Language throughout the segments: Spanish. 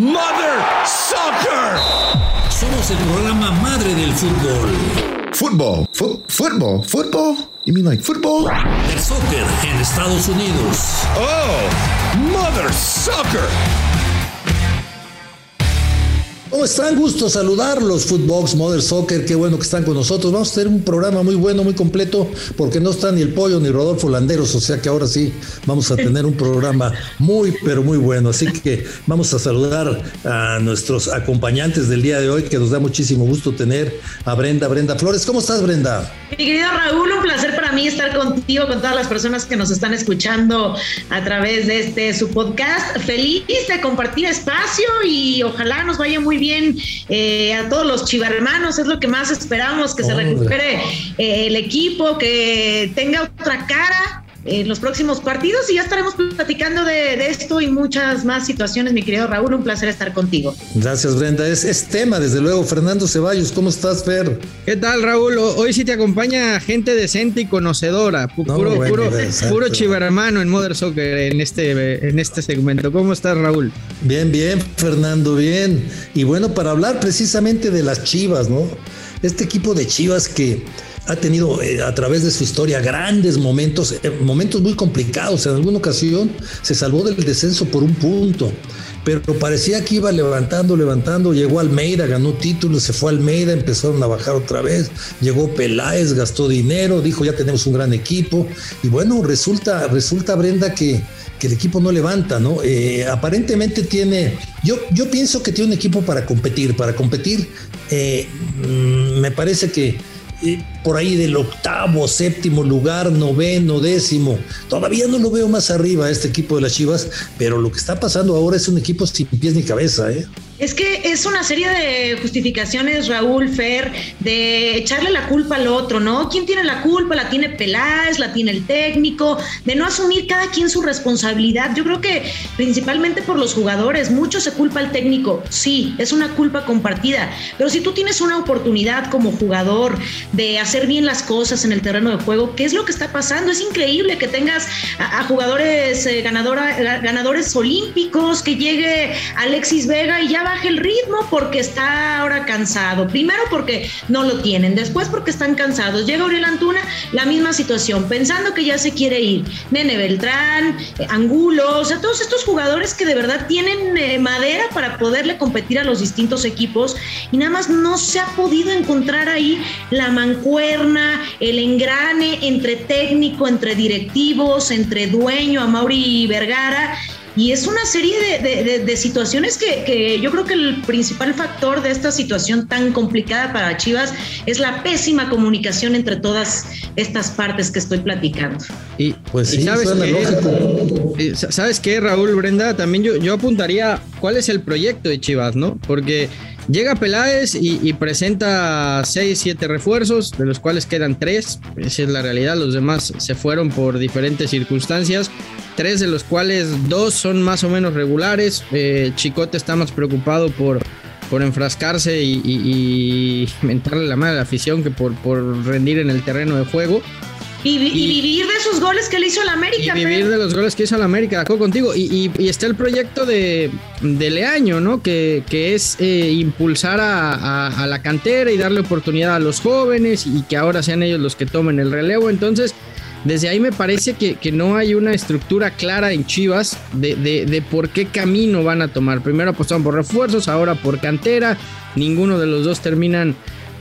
Mother Soccer. Somos el programa madre del fútbol. Football. Fo football. Football? You mean like football? El soccer en Estados Unidos. Oh, Mother Soccer. ¿Cómo están? Gusto saludarlos, Footbox, Mother Soccer, qué bueno que están con nosotros. Vamos a tener un programa muy bueno, muy completo, porque no está ni el pollo ni Rodolfo Landeros, o sea que ahora sí vamos a tener un programa muy, pero muy bueno. Así que vamos a saludar a nuestros acompañantes del día de hoy, que nos da muchísimo gusto tener a Brenda, Brenda Flores. ¿Cómo estás, Brenda? Mi querido Raúl, un placer para mí estar contigo, con todas las personas que nos están escuchando a través de este su podcast. Feliz de compartir espacio y ojalá nos vaya muy bien eh, a todos los chivarmanos, es lo que más esperamos, que se recupere eh, el equipo, que tenga otra cara en los próximos partidos y ya estaremos platicando de, esto y muchas más situaciones, mi querido Raúl. Un placer estar contigo. Gracias, Brenda. Es, es tema, desde luego. Fernando Ceballos, ¿cómo estás, Fer? ¿Qué tal, Raúl? Hoy sí te acompaña gente decente y conocedora. Puro, puro, puro chivermano en Mother Soccer en este, en este segmento. ¿Cómo estás, Raúl? Bien, bien, Fernando, bien. Y bueno, para hablar precisamente de las chivas, ¿no? Este equipo de chivas que ha tenido eh, a través de su historia grandes momentos, eh, momentos muy complicados. En alguna ocasión se salvó del descenso por un punto, pero parecía que iba levantando, levantando. Llegó Almeida, ganó títulos, se fue Almeida, empezaron a bajar otra vez. Llegó Peláez, gastó dinero, dijo ya tenemos un gran equipo. Y bueno, resulta, resulta Brenda que, que el equipo no levanta, ¿no? Eh, aparentemente tiene, yo, yo pienso que tiene un equipo para competir, para competir. Mm, me parece que por ahí del octavo, séptimo lugar, noveno, décimo. Todavía no lo veo más arriba este equipo de las Chivas, pero lo que está pasando ahora es un equipo sin pies ni cabeza, ¿eh? Es que es una serie de justificaciones, Raúl Fer, de echarle la culpa al otro, ¿no? ¿Quién tiene la culpa? La tiene Peláez, la tiene el técnico, de no asumir cada quien su responsabilidad. Yo creo que principalmente por los jugadores, mucho se culpa al técnico. Sí, es una culpa compartida, pero si tú tienes una oportunidad como jugador de hacer bien las cosas en el terreno de juego, ¿qué es lo que está pasando? Es increíble que tengas a, jugadores eh, ganadores olímpicos, que llegue Alexis Vega y ya baje el ritmo porque está ahora cansado. Primero porque no lo tienen, después porque están cansados. Llega Uriel Antuna, la misma situación, pensando que ya se quiere ir. Nene Beltrán, Angulo, o sea, todos estos jugadores que de verdad tienen eh, madera para poderle competir a los distintos equipos y nada más no se ha podido encontrar ahí la mancuerna, el engrane entre técnico, entre directivos, entre dueño, a Mauri Vergara y es una serie de, situaciones que, yo creo que el principal factor de esta situación tan complicada para Chivas es la pésima comunicación entre todas estas partes que estoy platicando. Y pues sí, sabes, qué, ¿sabes qué, Raúl Brenda? También yo, yo apuntaría cuál es el proyecto de Chivas, ¿no? Porque Llega Peláez y, presenta 6, 7 refuerzos, de los cuales quedan 3. Esa es la realidad. Los demás se fueron por diferentes circunstancias. Tres de los cuales dos son más o menos regulares. Eh, Chicote está más preocupado por, por enfrascarse y, y, mentarle la mano a la afición que por, por rendir en el terreno de juego. Y, vivir de esos goles que le hizo la América. Y vivir de los goles que hizo la América, de acuerdo contigo. Y, está el proyecto de, de Leaño, ¿no? Que, que es eh, impulsar a, la cantera y darle oportunidad a los jóvenes y que ahora sean ellos los que tomen el relevo. Entonces, desde ahí me parece que, no hay una estructura clara en Chivas de, de, de por qué camino van a tomar. Primero apostaron por refuerzos, ahora por cantera. Ninguno de los dos terminan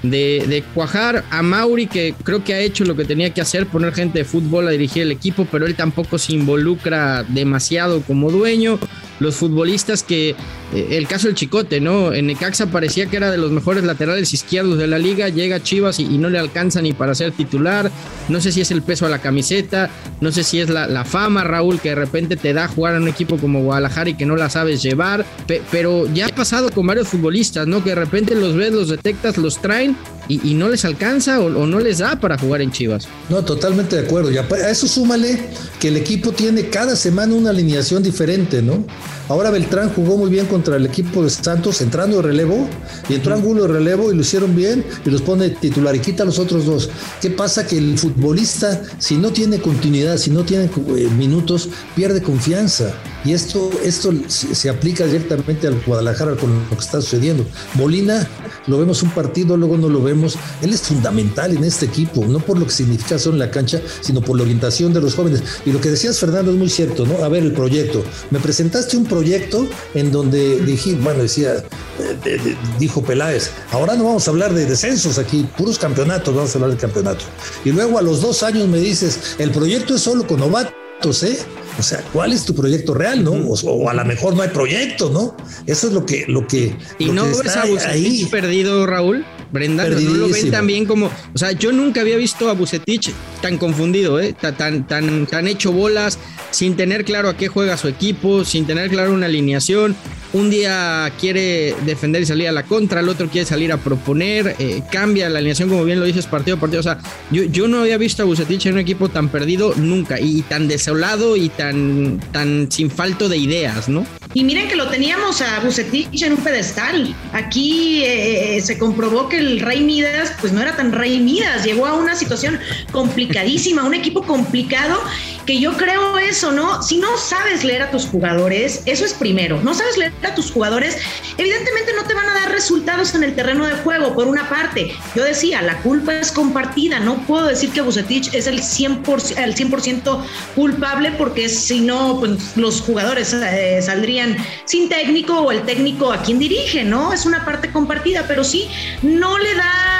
de, cuajar a Mauri, que creo que ha hecho lo que tenía que hacer, poner gente de fútbol a dirigir el equipo, pero él tampoco se involucra demasiado como dueño. Los futbolistas que, el caso del Chicote, ¿no? En Necaxa parecía que era de los mejores laterales izquierdos de la liga, llega Chivas y, no le alcanza ni para ser titular. No sé si es el peso a la camiseta, no sé si es la, fama, Raúl, que de repente te da jugar en un equipo como Guadalajara y que no la sabes llevar, pero ya ha pasado con varios futbolistas, ¿no? Que de repente los ves, los detectas, los traen y, no les alcanza o, no les da para jugar en Chivas. No, totalmente de acuerdo. Y a eso súmale que el equipo tiene cada semana una alineación diferente, ¿no? Ahora Beltrán jugó muy bien contra el equipo de Santos, entrando de relevo, y entró Angulo de relevo y lo hicieron bien y los pone titular y quita a los otros dos. ¿Qué pasa? Que el futbolista, si no tiene continuidad, si no tiene eh, minutos, pierde confianza. Y esto, esto se aplica directamente al Guadalajara con lo que está sucediendo. Molina, lo vemos un partido, luego no lo vemos. Él es fundamental en este equipo, no por lo que significa solo en la cancha, sino por la orientación de los jóvenes. Y lo que decías, Fernando, es muy cierto, ¿no? A ver, el proyecto. Me presentaste un proyecto en donde dije, bueno, decía, dijo Peláez, ahora no vamos a hablar de descensos aquí, puros campeonatos, vamos a hablar de campeonato. Y luego a los dos años me dices, el proyecto es solo con novatos, ¿eh? O sea, ¿cuál es tu proyecto real, no? O, a lo mejor no hay proyecto, ¿no? Eso es lo que, lo que. Y no ves a Bucetich perdido, Raúl. Brenda, no lo ven también como. O sea, yo nunca había visto a Bucetich tan confundido, ¿eh? Tan, tan, tan hecho bolas, sin tener claro a qué juega su equipo, sin tener claro una alineación un día quiere defender y salir a la contra, el otro quiere salir a proponer, eh, cambia la alineación, como bien lo dices, partido a partido. O sea, yo, yo no había visto a Bucetich en un equipo tan perdido nunca, y, tan desolado y tan, tan sin falto de ideas, ¿no? Y miren que lo teníamos a Bucetich en un pedestal. Aquí eh, eh, se comprobó que el Rey Midas, pues no era tan Rey Midas, llegó a una situación complicadísima, un equipo complicado que yo creo eso, ¿no? Si no sabes leer a tus jugadores, eso es primero, no sabes leer a tus jugadores, evidentemente no te van a dar resultados en el terreno de juego, por una parte. Yo decía, la culpa es compartida, no puedo decir que Bucetich es el 100%, el 100 culpable porque si no, pues los jugadores eh, saldrían sin técnico o el técnico a quien dirige, ¿no? Es una parte compartida, pero sí, no le da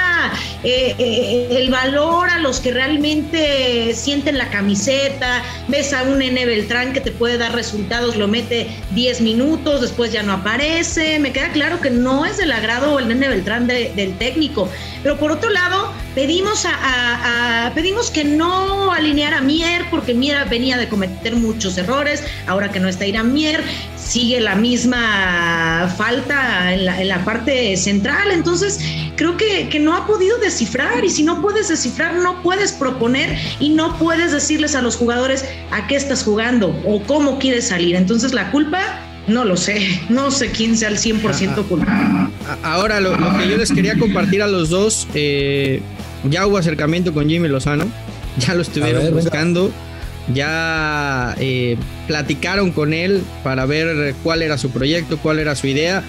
eh, eh, el valor a los que realmente sienten la camiseta, ves a un N Beltrán que te puede dar resultados, lo mete 10 minutos, después ya no aparece. Me queda claro que no es del agrado el Nene Beltrán del técnico. Pero por otro lado, pedimos, a, pedimos que no alineara a Mier, porque Mier venía de cometer muchos errores. Ahora que no está Irán Mier, sigue la misma falta en la, en la parte central. Entonces, creo que, que no ha podido descifrar. Y si no puedes descifrar, no puedes proponer y no puedes decirles a los jugadores a qué estás jugando o cómo quieres salir. Entonces, la culpa no lo sé, no sé quién sea el 100% culpable. Ahora, lo, que yo les quería compartir a los dos, eh, ya hubo acercamiento con Jimmy Lozano, ya lo estuvieron buscando, ya eh, platicaron con él para ver cuál era su proyecto, cuál era su idea.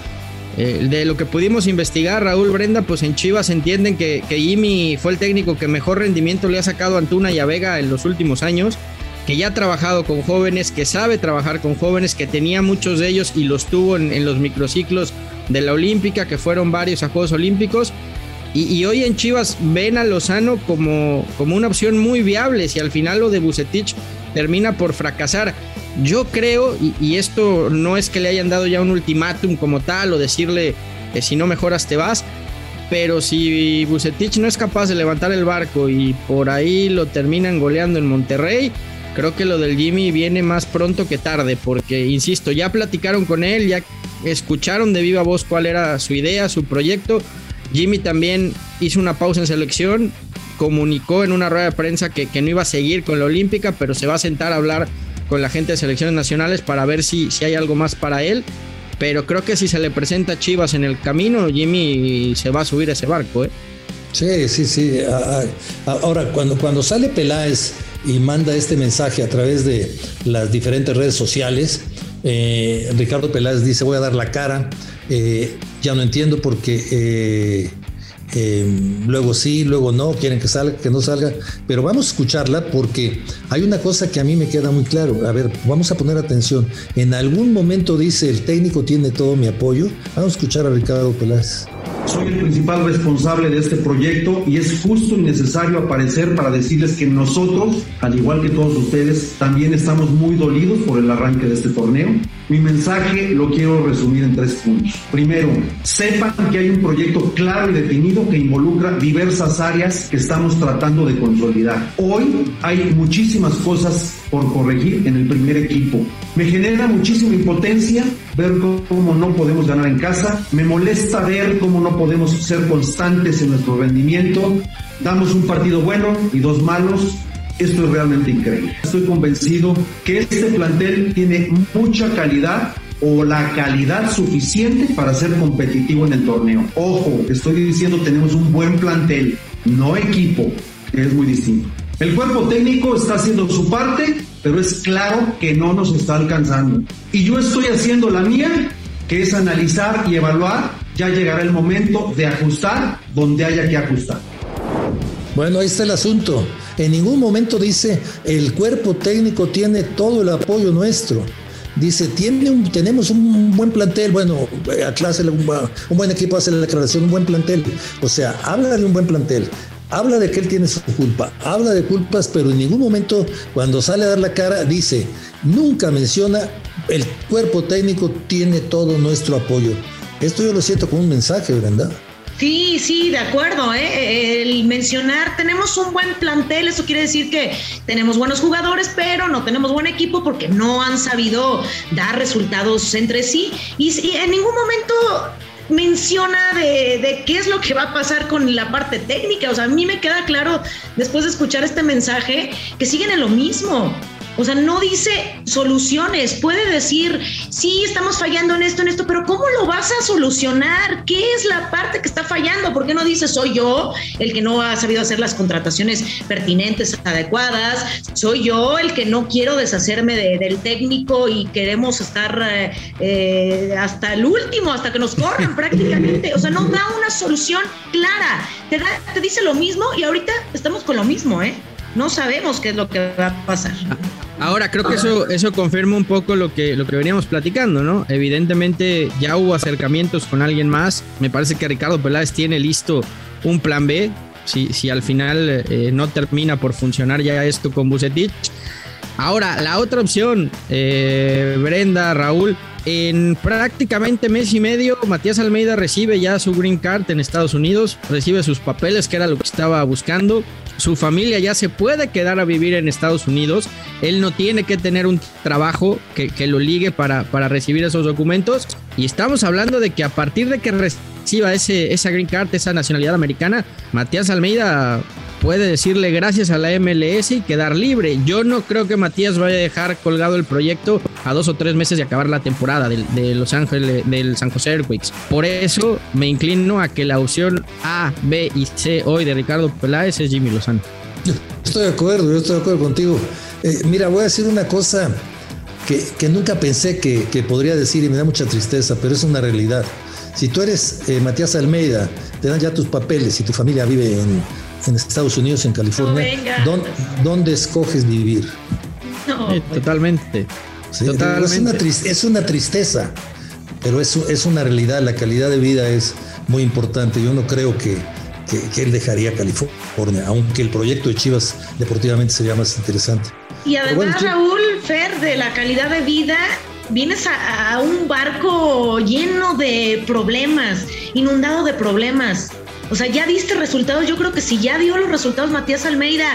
Eh, de lo que pudimos investigar, Raúl Brenda, pues en Chivas entienden que, que Jimmy fue el técnico que mejor rendimiento le ha sacado a Antuna y a Vega en los últimos años que ya ha trabajado con jóvenes, que sabe trabajar con jóvenes, que tenía muchos de ellos y los tuvo en, los microciclos de la Olímpica, que fueron varios a Juegos Olímpicos. Y, hoy en Chivas ven a Lozano como, como una opción muy viable si al final lo de Bucetich termina por fracasar. Yo creo, y, esto no es que le hayan dado ya un ultimátum como tal o decirle que si no mejoras te vas, pero si Bucetich no es capaz de levantar el barco y por ahí lo terminan goleando en Monterrey, Creo que lo del Jimmy viene más pronto que tarde, porque, insisto, ya platicaron con él, ya escucharon de viva voz cuál era su idea, su proyecto. Jimmy también hizo una pausa en selección, comunicó en una rueda de prensa que, no iba a seguir con la Olímpica, pero se va a sentar a hablar con la gente de selecciones nacionales para ver si, si hay algo más para él. Pero creo que si se le presenta Chivas en el camino, Jimmy se va a subir a ese barco. ¿eh? Sí, sí, sí. Ahora, cuando, cuando sale Peláez y manda este mensaje a través de las diferentes redes sociales. Eh, Ricardo Peláez dice, voy a dar la cara, eh, ya no entiendo porque eh, luego sí, luego no, quieren que salga, que no salga, pero vamos a escucharla porque hay una cosa que a mí me queda muy claro. A ver, vamos a poner atención. En algún momento dice, el técnico tiene todo mi apoyo. Vamos a escuchar a Ricardo Peláez. Soy el principal responsable de este proyecto y es justo y necesario aparecer para decirles que nosotros, al igual que todos ustedes, también estamos muy dolidos por el arranque de este torneo. Mi mensaje lo quiero resumir en tres puntos. Primero, sepan que hay un proyecto claro y definido que involucra diversas áreas que estamos tratando de consolidar. Hoy hay muchísimas cosas por corregir en el primer equipo. Me genera muchísima impotencia ver cómo no podemos ganar en casa. Me molesta ver cómo no podemos ser constantes en nuestro rendimiento. Damos un partido bueno y dos malos. Esto es realmente increíble. Estoy convencido que este plantel tiene mucha calidad o la calidad suficiente para ser competitivo en el torneo. Ojo, estoy diciendo tenemos un buen plantel, no equipo, que es muy distinto. El cuerpo técnico está haciendo su parte, pero es claro que no nos está alcanzando. Y yo estoy haciendo la mía, que es analizar y evaluar. Ya llegará el momento de ajustar donde haya que ajustar. Bueno, ahí está el asunto. En ningún momento dice el cuerpo técnico tiene todo el apoyo nuestro. Dice, tiene un, tenemos un buen plantel, bueno, a clase, un buen equipo hace la declaración, un buen plantel. O sea, habla de un buen plantel, habla de que él tiene su culpa, habla de culpas, pero en ningún momento cuando sale a dar la cara dice, nunca menciona, el cuerpo técnico tiene todo nuestro apoyo. Esto yo lo siento como un mensaje, ¿verdad? Sí, sí, de acuerdo. ¿eh? El mencionar, tenemos un buen plantel, eso quiere decir que tenemos buenos jugadores, pero no tenemos buen equipo porque no han sabido dar resultados entre sí. Y, y en ningún momento menciona de, de, qué es lo que va a pasar con la parte técnica. O sea, a mí me queda claro, después de escuchar este mensaje, que siguen en lo mismo. O sea, no dice soluciones, puede decir, sí, estamos fallando en esto, en esto, pero ¿cómo lo vas a solucionar? ¿Qué es la parte que está fallando? ¿Por qué no dice, soy yo el que no ha sabido hacer las contrataciones pertinentes, adecuadas? ¿Soy yo el que no quiero deshacerme de, del técnico y queremos estar eh, eh, hasta el último, hasta que nos corran prácticamente? O sea, no da una solución clara, te, da, te dice lo mismo y ahorita estamos con lo mismo, ¿eh? no sabemos qué es lo que va a pasar. Ahora, creo que eso, eso confirma un poco lo que, lo que veníamos platicando, ¿no? Evidentemente ya hubo acercamientos con alguien más. Me parece que Ricardo Peláez tiene listo un plan B. Si, si al final eh, no termina por funcionar ya esto con Bucetich. Ahora, la otra opción, eh, Brenda, Raúl, en prácticamente mes y medio, Matías Almeida recibe ya su green card en Estados Unidos, recibe sus papeles, que era lo que estaba buscando. Su familia ya se puede quedar a vivir en Estados Unidos, él no tiene que tener un trabajo que, que lo ligue para, para, recibir esos documentos. Y estamos hablando de que a partir de que ese, esa green card, esa nacionalidad americana, Matías Almeida puede decirle gracias a la MLS y quedar libre. Yo no creo que Matías vaya a dejar colgado el proyecto a dos o tres meses de acabar la temporada de, Los Ángeles, del San José Earthquakes. Por eso me inclino a que la opción A, B y C hoy de Ricardo Peláez es Jimmy Lozano. Estoy de acuerdo, yo estoy de acuerdo contigo. Eh, mira, voy a decir una cosa que, que nunca pensé que, que, podría decir y me da mucha tristeza, pero es una realidad. Si tú eres eh, Matías Almeida, te dan ya tus papeles y tu familia vive en, en Estados Unidos, en California, no, ¿dónde, ¿dónde, escoges vivir? No, sí, totalmente. Sí, totalmente. Es, una es, una tristeza, pero es, es, una realidad. La calidad de vida es muy importante. Yo no creo que, que, que, él dejaría California, aunque el proyecto de Chivas deportivamente sería más interesante. Y además, bueno, Raúl Fer, de la calidad de vida, vienes a, a un barco lleno de problemas, inundado de problemas. O sea, ya diste resultados. Yo creo que si ya dio los resultados Matías Almeida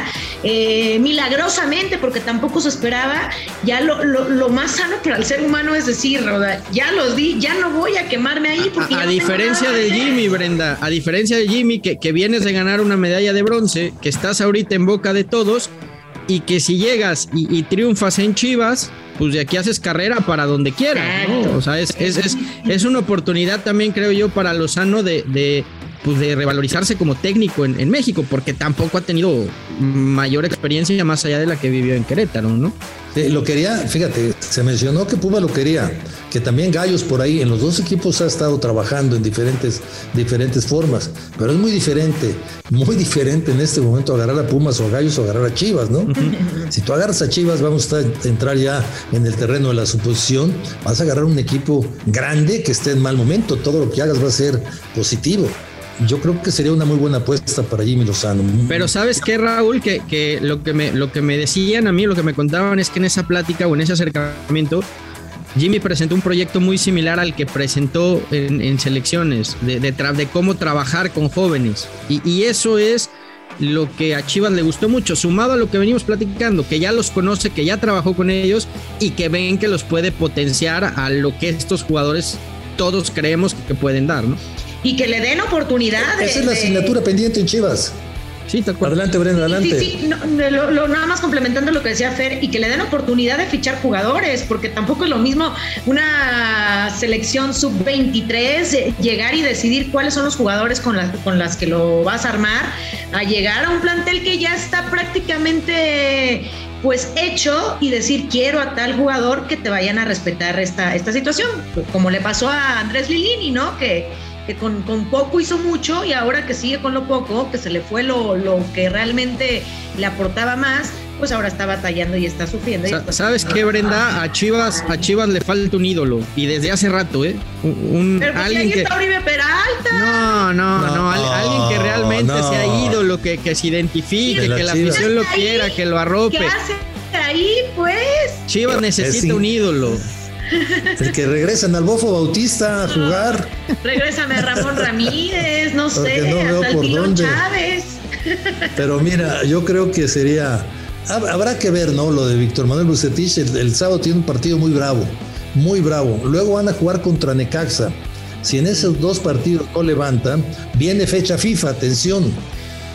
eh, milagrosamente, porque tampoco se esperaba, ya lo, lo, lo, más sano para el ser humano es decir, Roda, ya los di, ya no voy a quemarme ahí. Porque a, a diferencia de Jimmy, Brenda, a diferencia de Jimmy, que, que vienes de ganar una medalla de bronce, que estás ahorita en boca de todos, y que si llegas y, y triunfas en Chivas, pues de aquí haces carrera para donde quieras, ¿no? O sea, es, es, es, es, una oportunidad también, creo yo, para Lozano de, de, pues de revalorizarse como técnico en, en, México, porque tampoco ha tenido mayor experiencia más allá de la que vivió en Querétaro, ¿no? Lo quería, fíjate, se mencionó que Puma lo quería, que también Gallos por ahí, en los dos equipos ha estado trabajando en diferentes, diferentes formas, pero es muy diferente, muy diferente en este momento agarrar a Pumas o a Gallos o agarrar a Chivas, ¿no? si tú agarras a Chivas, vamos a entrar ya en el terreno de la suposición, vas a agarrar un equipo grande que esté en mal momento, todo lo que hagas va a ser positivo yo creo que sería una muy buena apuesta para Jimmy Lozano. Pero sabes qué, Raúl, que, que, lo, que me, lo que me decían a mí, lo que me contaban es que en esa plática o en ese acercamiento, Jimmy presentó un proyecto muy similar al que presentó en, en selecciones, de, de, de, cómo trabajar con jóvenes. Y, y eso es lo que a Chivas le gustó mucho, sumado a lo que venimos platicando, que ya los conoce, que ya trabajó con ellos y que ven que los puede potenciar a lo que estos jugadores todos creemos que pueden dar, ¿no? Y que le den oportunidad. Esa es la asignatura pendiente en Chivas. Sí, Adelante, Brenda, adelante. Sí, sí, lo, nada más complementando lo que decía Fer y que le den oportunidad de fichar jugadores, porque tampoco es lo mismo una selección sub-23 eh, llegar y decidir cuáles son los jugadores con las, con las que lo vas a armar, a llegar a un plantel que ya está prácticamente pues hecho y decir quiero a tal jugador que te vayan a respetar esta, esta situación, como le pasó a Andrés Lilini, ¿no? Que, que con, poco hizo mucho y ahora que sigue con lo poco, que se le fue lo, lo que realmente le aportaba más, pues ahora está batallando y está sufriendo. ¿Sabes qué, Brenda? A Chivas, a Chivas le falta un ídolo y desde hace rato, ¿eh? Un, Pero pues alguien que está Oribe Peralta. No, no, no, alguien que realmente sea ídolo, que, que se identifique, que la afición lo quiera, que lo arrope. ¿Qué hace ahí, pues? Chivas necesita un ídolo. El que regresan al Bofo Bautista a jugar. Regrésame a Ramón Ramírez, no sé, no hasta por dónde. Chávez. Pero mira, yo creo que sería Habrá que ver, ¿no? Lo de Víctor Manuel Bucetich, el, sábado tiene un partido muy bravo, muy bravo. Luego van a jugar contra Necaxa. Si en esos dos partidos no levantan, viene fecha FIFA, atención.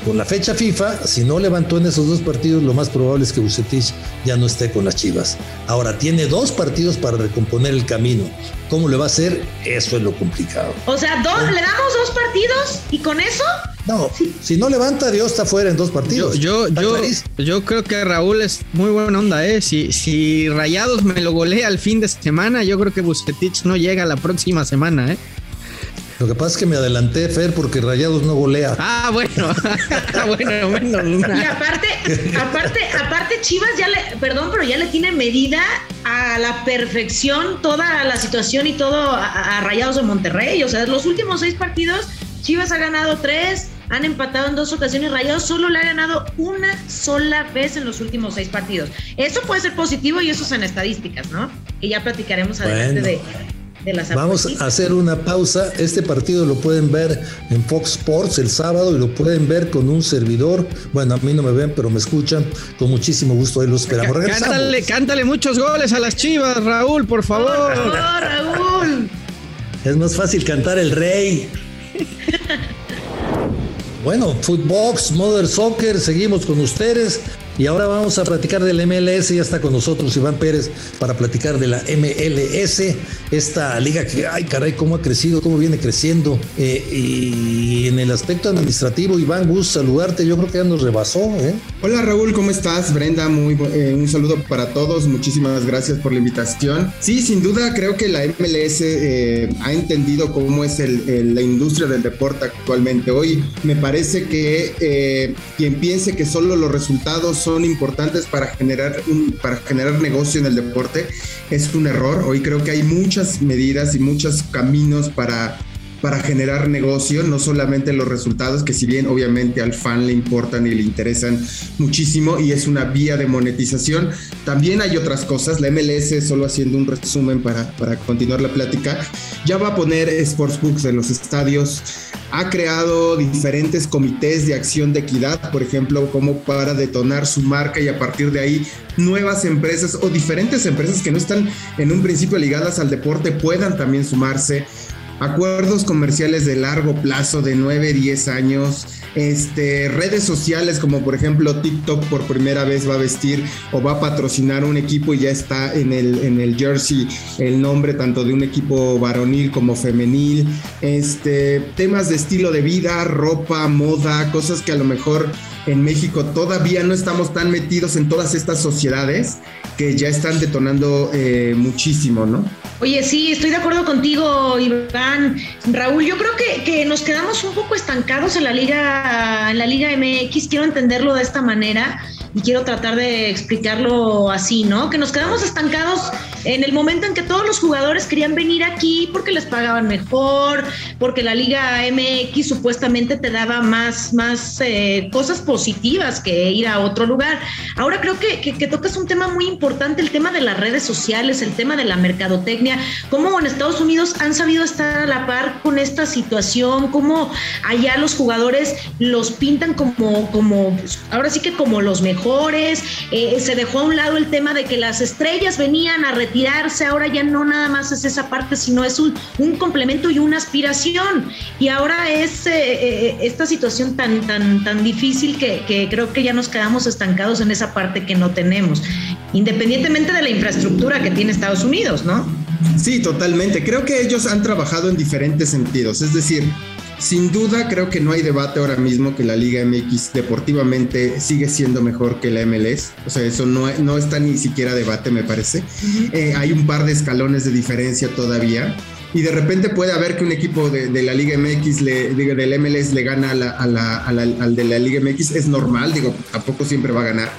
Con la fecha FIFA, si no levantó en esos dos partidos, lo más probable es que Bucetich ya no esté con las Chivas. Ahora tiene dos partidos para recomponer el camino. ¿Cómo le va a hacer? Eso es lo complicado. O sea, dos, le damos dos partidos y con eso no, si no levanta, Dios está fuera en dos partidos. Yo, yo, yo, creo que Raúl es muy buena onda, ¿eh? Si, si Rayados me lo golea al fin de semana, yo creo que Busquets no llega la próxima semana, ¿eh? Lo que pasa es que me adelanté, Fer, porque Rayados no golea. Ah, bueno. bueno, bueno. Y aparte, aparte, aparte, Chivas ya le, perdón, pero ya le tiene medida a la perfección toda la situación y todo a, a Rayados de Monterrey. O sea, los últimos seis partidos Chivas ha ganado tres, han empatado en dos ocasiones, Rayados solo le ha ganado una sola vez en los últimos seis partidos. Eso puede ser positivo y eso son estadísticas, ¿no? Y ya platicaremos adelante de, de las Vamos a hacer una pausa. Este partido lo pueden ver en Fox Sports el sábado y lo pueden ver con un servidor. Bueno, a mí no me ven, pero me escuchan. Con muchísimo gusto ahí lo esperamos. Cántale, cántale muchos goles a las chivas, Raúl, por favor. Por favor, Raúl. Es más fácil cantar el rey. Bueno, Footbox, Mother Soccer, seguimos con ustedes. Y ahora vamos a platicar del MLS. Ya está con nosotros Iván Pérez para platicar de la MLS, esta liga que, ay caray, cómo ha crecido, cómo viene creciendo. Eh, y en el aspecto administrativo, Iván, gusto saludarte. Yo creo que ya nos rebasó. ¿eh? Hola Raúl, ¿cómo estás? Brenda, muy, eh, un saludo para todos. Muchísimas gracias por la invitación. Sí, sin duda creo que la MLS ha entendido cómo es la industria del deporte actualmente. Hoy me parece que quien piense que solo los resultados son son importantes para generar, un, para generar negocio en el deporte es un error. Hoy creo que hay muchas medidas y muchos caminos para para generar negocio, no solamente los resultados, que si bien obviamente al fan le importan y le interesan muchísimo y es una vía de monetización, también hay otras cosas. La MLS, solo haciendo un resumen para, para continuar la plática, ya va a poner sportsbooks en los estadios, ha creado diferentes comités de acción de equidad, por ejemplo, como para detonar su marca y a partir de ahí nuevas empresas o diferentes empresas que no están en un principio ligadas al deporte puedan también sumarse acuerdos comerciales de largo plazo de 9, 10 años, este, redes sociales como por ejemplo TikTok por primera vez va a vestir o va a patrocinar un equipo y ya está en el, en el jersey el nombre tanto de un equipo varonil como femenil, este, temas de estilo de vida, ropa, moda, cosas que a lo mejor en México todavía no estamos tan metidos en todas estas sociedades que ya están detonando eh, muchísimo, ¿no? Oye, sí, estoy de acuerdo contigo, Iván. Raúl, yo creo que, que, nos quedamos un poco estancados en la Liga, en la Liga MX. Quiero entenderlo de esta manera y quiero tratar de explicarlo así, ¿no? Que nos quedamos estancados en el momento en que todos los jugadores querían venir aquí porque les pagaban mejor, porque la Liga MX supuestamente te daba más, más eh, cosas positivas que ir a otro lugar. Ahora creo que, que, que tocas un tema muy importante, el tema de las redes sociales, el tema de la mercadotecnia. Cómo en Estados Unidos han sabido estar a la par con esta situación, cómo allá los jugadores los pintan como, como ahora sí que como los mejores, eh, se dejó a un lado el tema de que las estrellas venían a, retirarse, ahora ya no nada más es esa parte, sino es un, un complemento y una aspiración. Y ahora es eh, eh, esta situación tan, tan, tan difícil que, que creo que ya nos quedamos estancados en esa parte que no tenemos, independientemente de la infraestructura que tiene Estados Unidos, ¿no? Sí, totalmente. Creo que ellos han trabajado en diferentes sentidos. Es decir, sin duda creo que no hay debate ahora mismo que la Liga MX deportivamente sigue siendo mejor que la MLS. O sea, eso no, no está ni siquiera debate, me parece. Eh, hay un par de escalones de diferencia todavía. Y de repente puede haber que un equipo de, la Liga MX, le, del MLS, le gana al de la Liga MX. Es normal, digo, tampoco siempre va a ganar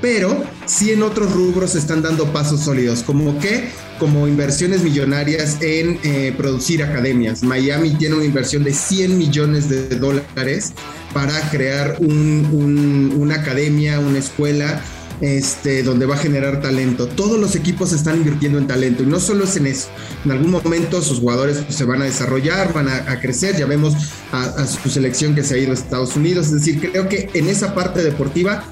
pero sí en otros rubros están dando pasos sólidos, como que como inversiones millonarias en eh, producir academias. Miami tiene una inversión de 100 millones de dólares para crear una academia, una escuela este, donde va a generar talento. Todos los equipos están invirtiendo en talento y no solo es en eso. En algún momento sus jugadores pues, se van a desarrollar, van a, crecer. Ya vemos a, su selección que se ha ido a Estados Unidos. Es decir, creo que en esa parte deportiva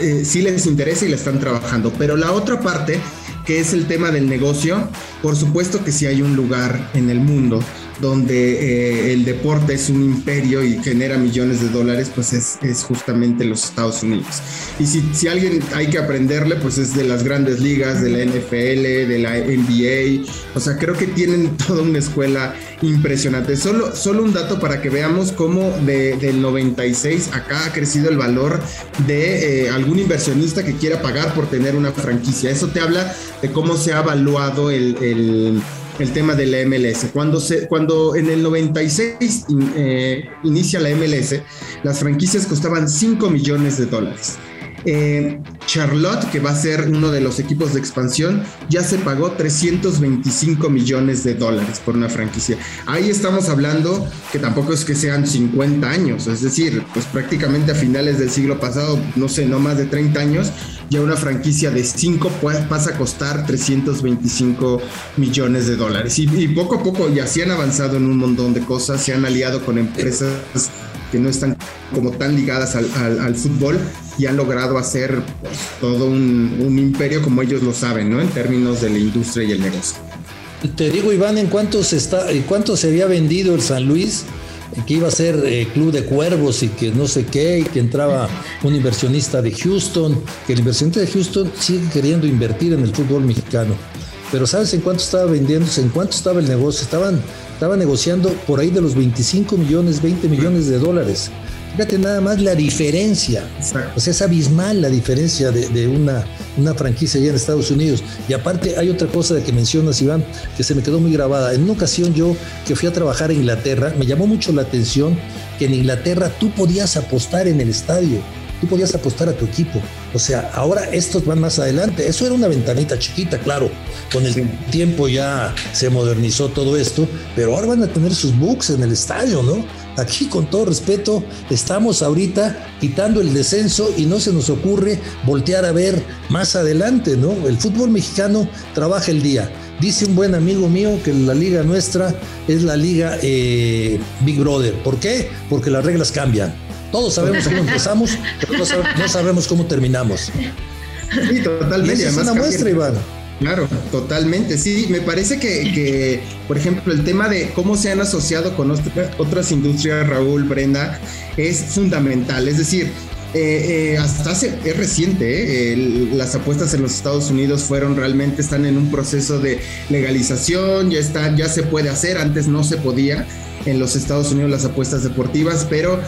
eh, sí les interesa y la están trabajando. Pero la otra parte, que es el tema del negocio, por supuesto que sí hay un lugar en el mundo donde eh, el deporte es un imperio y genera millones de dólares, pues es, justamente los Estados Unidos. Y si, si, alguien hay que aprenderle, pues es de las grandes ligas, de la NFL, de la NBA. O sea, creo que tienen toda una escuela impresionante. Solo, solo un dato para que veamos cómo de, del 96 acá ha crecido el valor de eh, algún inversionista que quiera pagar por tener una franquicia. Eso te habla de cómo se ha evaluado el el tema de la MLS. Cuando, se, cuando en el 96 eh, inicia la MLS, las franquicias costaban 5 millones de dólares. Eh, Charlotte, que va a ser uno de los equipos de expansión, ya se pagó 325 millones de dólares por una franquicia. Ahí estamos hablando que tampoco es que sean 50 años, es decir, pues prácticamente a finales del siglo pasado, no sé, no más de 30 años, ya una franquicia de 5 pasa a costar 325 millones de dólares. Y, poco a poco ya se han avanzado en un montón de cosas, se han aliado con empresas que no están como tan ligadas al, fútbol y han logrado hacer pues, todo un, un, imperio como ellos lo saben, ¿no? En términos de la industria y el negocio. Te digo, Iván, ¿en cuánto se, está, en cuánto se había vendido el San Luis? que iba a ser eh, club de cuervos y que no sé qué, y que entraba un inversionista de Houston, que el inversionista de Houston sigue queriendo invertir en el fútbol mexicano. Pero ¿sabes en cuánto estaba vendiéndose? ¿En cuánto estaba el negocio? Estaban, estaba negociando por ahí de los 25 millones, 20 millones de dólares. Fíjate nada más la diferencia. O sea, es abismal la diferencia de, una, una franquicia allá en Estados Unidos. Y aparte hay otra cosa de que mencionas, Iván, que se me quedó muy grabada. En una ocasión yo que fui a trabajar a Inglaterra, me llamó mucho la atención que en Inglaterra tú podías apostar en el estadio tú podías apostar a tu equipo. O sea, ahora estos van más adelante. Eso era una ventanita chiquita, claro. Con el tiempo ya se modernizó todo esto, pero ahora van a tener sus books en el estadio, ¿no? Aquí, con todo respeto, estamos ahorita quitando el descenso y no se nos ocurre voltear a ver más adelante, ¿no? El fútbol mexicano trabaja el día. Dice un buen amigo mío que la liga nuestra es la liga eh, Big Brother. ¿Por qué? Porque las reglas cambian. Todos sabemos cómo empezamos, pero no, sabemos cómo terminamos. Sí, totalmente. es una muestra, Iván. Claro, totalmente. Sí, me parece que, por ejemplo, el tema de cómo se han asociado con otras industrias, Raúl, Brenda, es fundamental. Es decir, eh, eh, hasta hace, es reciente, eh, las apuestas en los Estados Unidos fueron realmente, están en un proceso de legalización, ya están, ya se puede hacer, antes no se podía en los Estados Unidos las apuestas deportivas, pero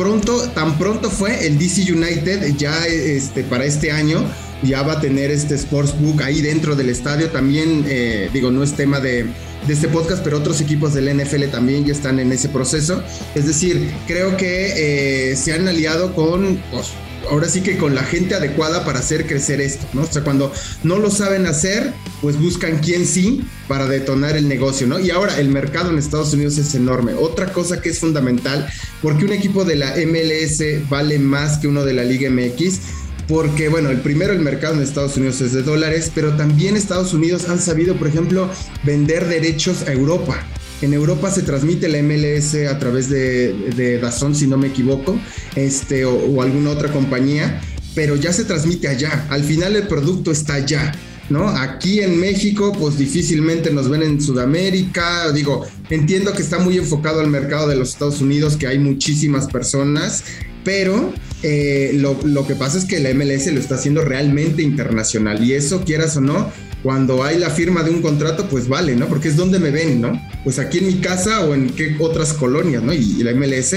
pronto, tan pronto fue el DC United ya este, para este año ya va a tener este Sportsbook ahí dentro del estadio. También, eh, digo, no es tema de, este podcast, pero otros equipos del NFL también ya están en ese proceso. Es decir, creo que eh, se han aliado con, pues, ahora sí que con la gente adecuada para hacer crecer esto, ¿no? O sea, cuando no lo saben hacer, pues buscan quién sí para detonar el negocio, ¿no? Y ahora el mercado en Estados Unidos es enorme. Otra cosa que es fundamental, porque un equipo de la MLS vale más que uno de la Liga MX, porque bueno, el primero el mercado en Estados Unidos es de dólares, pero también Estados Unidos han sabido, por ejemplo, vender derechos a Europa. En Europa se transmite la MLS a través de, de Dazón, si no me equivoco, este, o, alguna otra compañía, pero ya se transmite allá. Al final el producto está allá. ¿no? Aquí en México, pues difícilmente nos ven en Sudamérica. Digo, entiendo que está muy enfocado al mercado de los Estados Unidos, que hay muchísimas personas, pero eh, lo, lo, que pasa es que la MLS lo está haciendo realmente internacional y eso, quieras o no, cuando hay la firma de un contrato, pues vale, ¿no? Porque es donde me ven, ¿no? Pues aquí en mi casa o en qué otras colonias, ¿no? Y, la MLS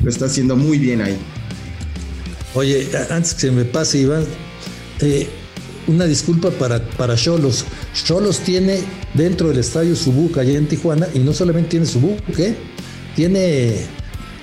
lo está haciendo muy bien ahí. Oye, antes que se me pase, Iván, eh, una disculpa para, para Cholos. Cholos tiene dentro del estadio su buca allá en Tijuana y no solamente tiene su buca, ¿eh? Tiene,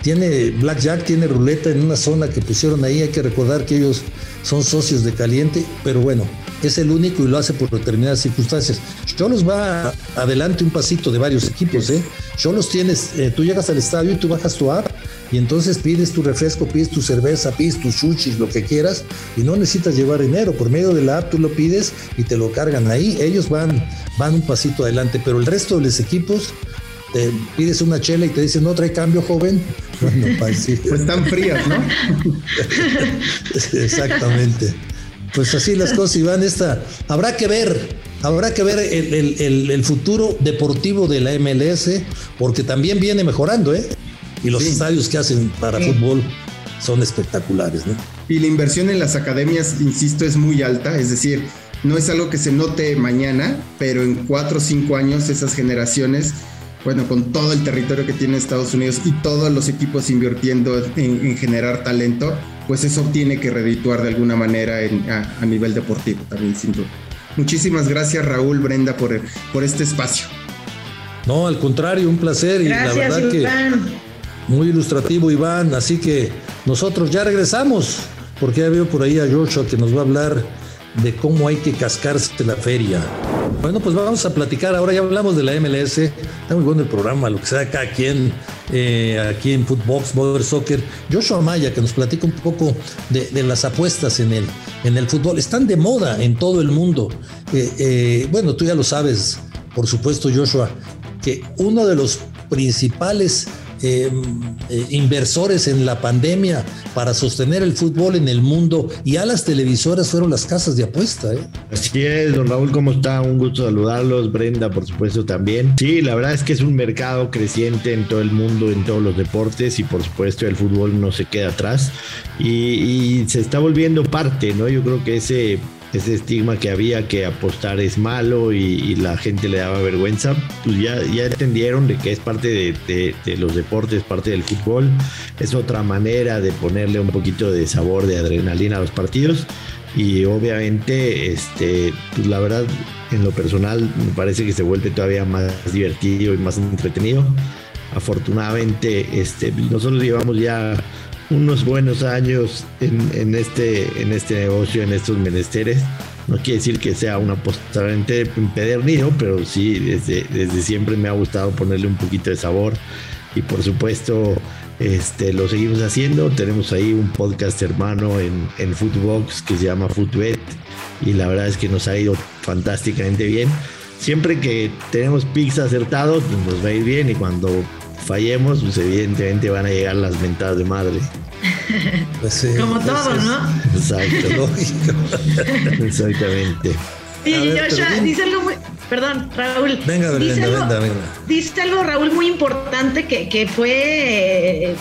tiene Blackjack, tiene ruleta en una zona que pusieron ahí. Hay que recordar que ellos son socios de Caliente, pero bueno, es el único y lo hace por determinadas circunstancias. Cholos va adelante un pasito de varios equipos, ¿eh? Cholos tienes, eh, tú llegas al estadio y tú bajas tu app y entonces pides tu refresco, pides tu cerveza, pides tus sushis, lo que quieras y no necesitas llevar dinero. Por medio de la app tú lo pides y te lo cargan ahí. Ellos van, van un pasito adelante, pero el resto de los equipos te pides una chela y te dicen, no trae cambio, joven. Bueno, pues, pues están frías, ¿no? Exactamente. Pues así las cosas, Iván, esta, habrá que ver, habrá que ver el, futuro deportivo de la MLS, porque también viene mejorando, ¿eh? Y los estadios que hacen para fútbol son espectaculares, ¿no? Y la inversión en las academias, insisto, es muy alta, es decir, no es algo que se note mañana, pero en cuatro o cinco años esas generaciones bueno, con todo el territorio que tiene Estados Unidos y todos los equipos invirtiendo en generar talento, pues eso tiene que redituar de alguna manera a, nivel deportivo también, sin duda. Muchísimas gracias Raúl, Brenda, por, por este espacio. No, al contrario, un placer y la verdad que muy ilustrativo Iván, así que nosotros ya regresamos, porque ya veo por ahí a Joshua que nos va a hablar de cómo hay que cascarse la feria. Bueno, pues vamos a platicar. Ahora ya hablamos de la MLS. Está muy bueno el programa, lo que sea acá quien eh, aquí en Footbox, Soccer. Joshua Maya, que nos platica un poco de, las apuestas en el, en el fútbol. Están de moda en todo el mundo. Eh, eh, bueno, tú ya lo sabes, por supuesto, Joshua, que uno de los principales Em, eh, inversores en la pandemia para sostener el fútbol en el mundo y a las televisoras fueron las casas de apuesta. ¿eh? Así es, don Raúl, ¿cómo está? Un gusto saludarlos, Brenda, por supuesto, también. Sí, la verdad es que es un mercado creciente en todo el mundo, en todos los deportes y por supuesto el fútbol no se queda atrás y, y se está volviendo parte, ¿no? Yo creo que ese ese estigma que había que apostar es malo y, la gente le daba vergüenza, pues ya, ya entendieron de que es parte de, los deportes, parte del fútbol, es otra manera de ponerle un poquito de sabor, de adrenalina a los partidos y obviamente, este, pues la verdad, en lo personal me parece que se vuelve todavía más divertido y más entretenido. Afortunadamente, este, nosotros llevamos ya unos buenos años en, este, en este negocio, en estos menesteres. No quiere decir que sea una posteriormente empedernido, pero sí, desde, desde siempre me ha gustado ponerle un poquito de sabor. Y por supuesto, este, lo seguimos haciendo. Tenemos ahí un podcast hermano en, en Footbox que se llama Footbet. Y la verdad es que nos ha ido fantásticamente bien. Siempre que tenemos picks acertados, pues nos va a ir bien. Y cuando fallemos, pues evidentemente van a llegar las ventadas de madre. Pues Como pues todo, ¿no? Exacto, lógico. Exactamente. Y Joshua dice algo muy. Perdón, Raúl. Venga, dice algo, venga, venga. Dice algo, Raúl, muy importante que, que fue. Eh,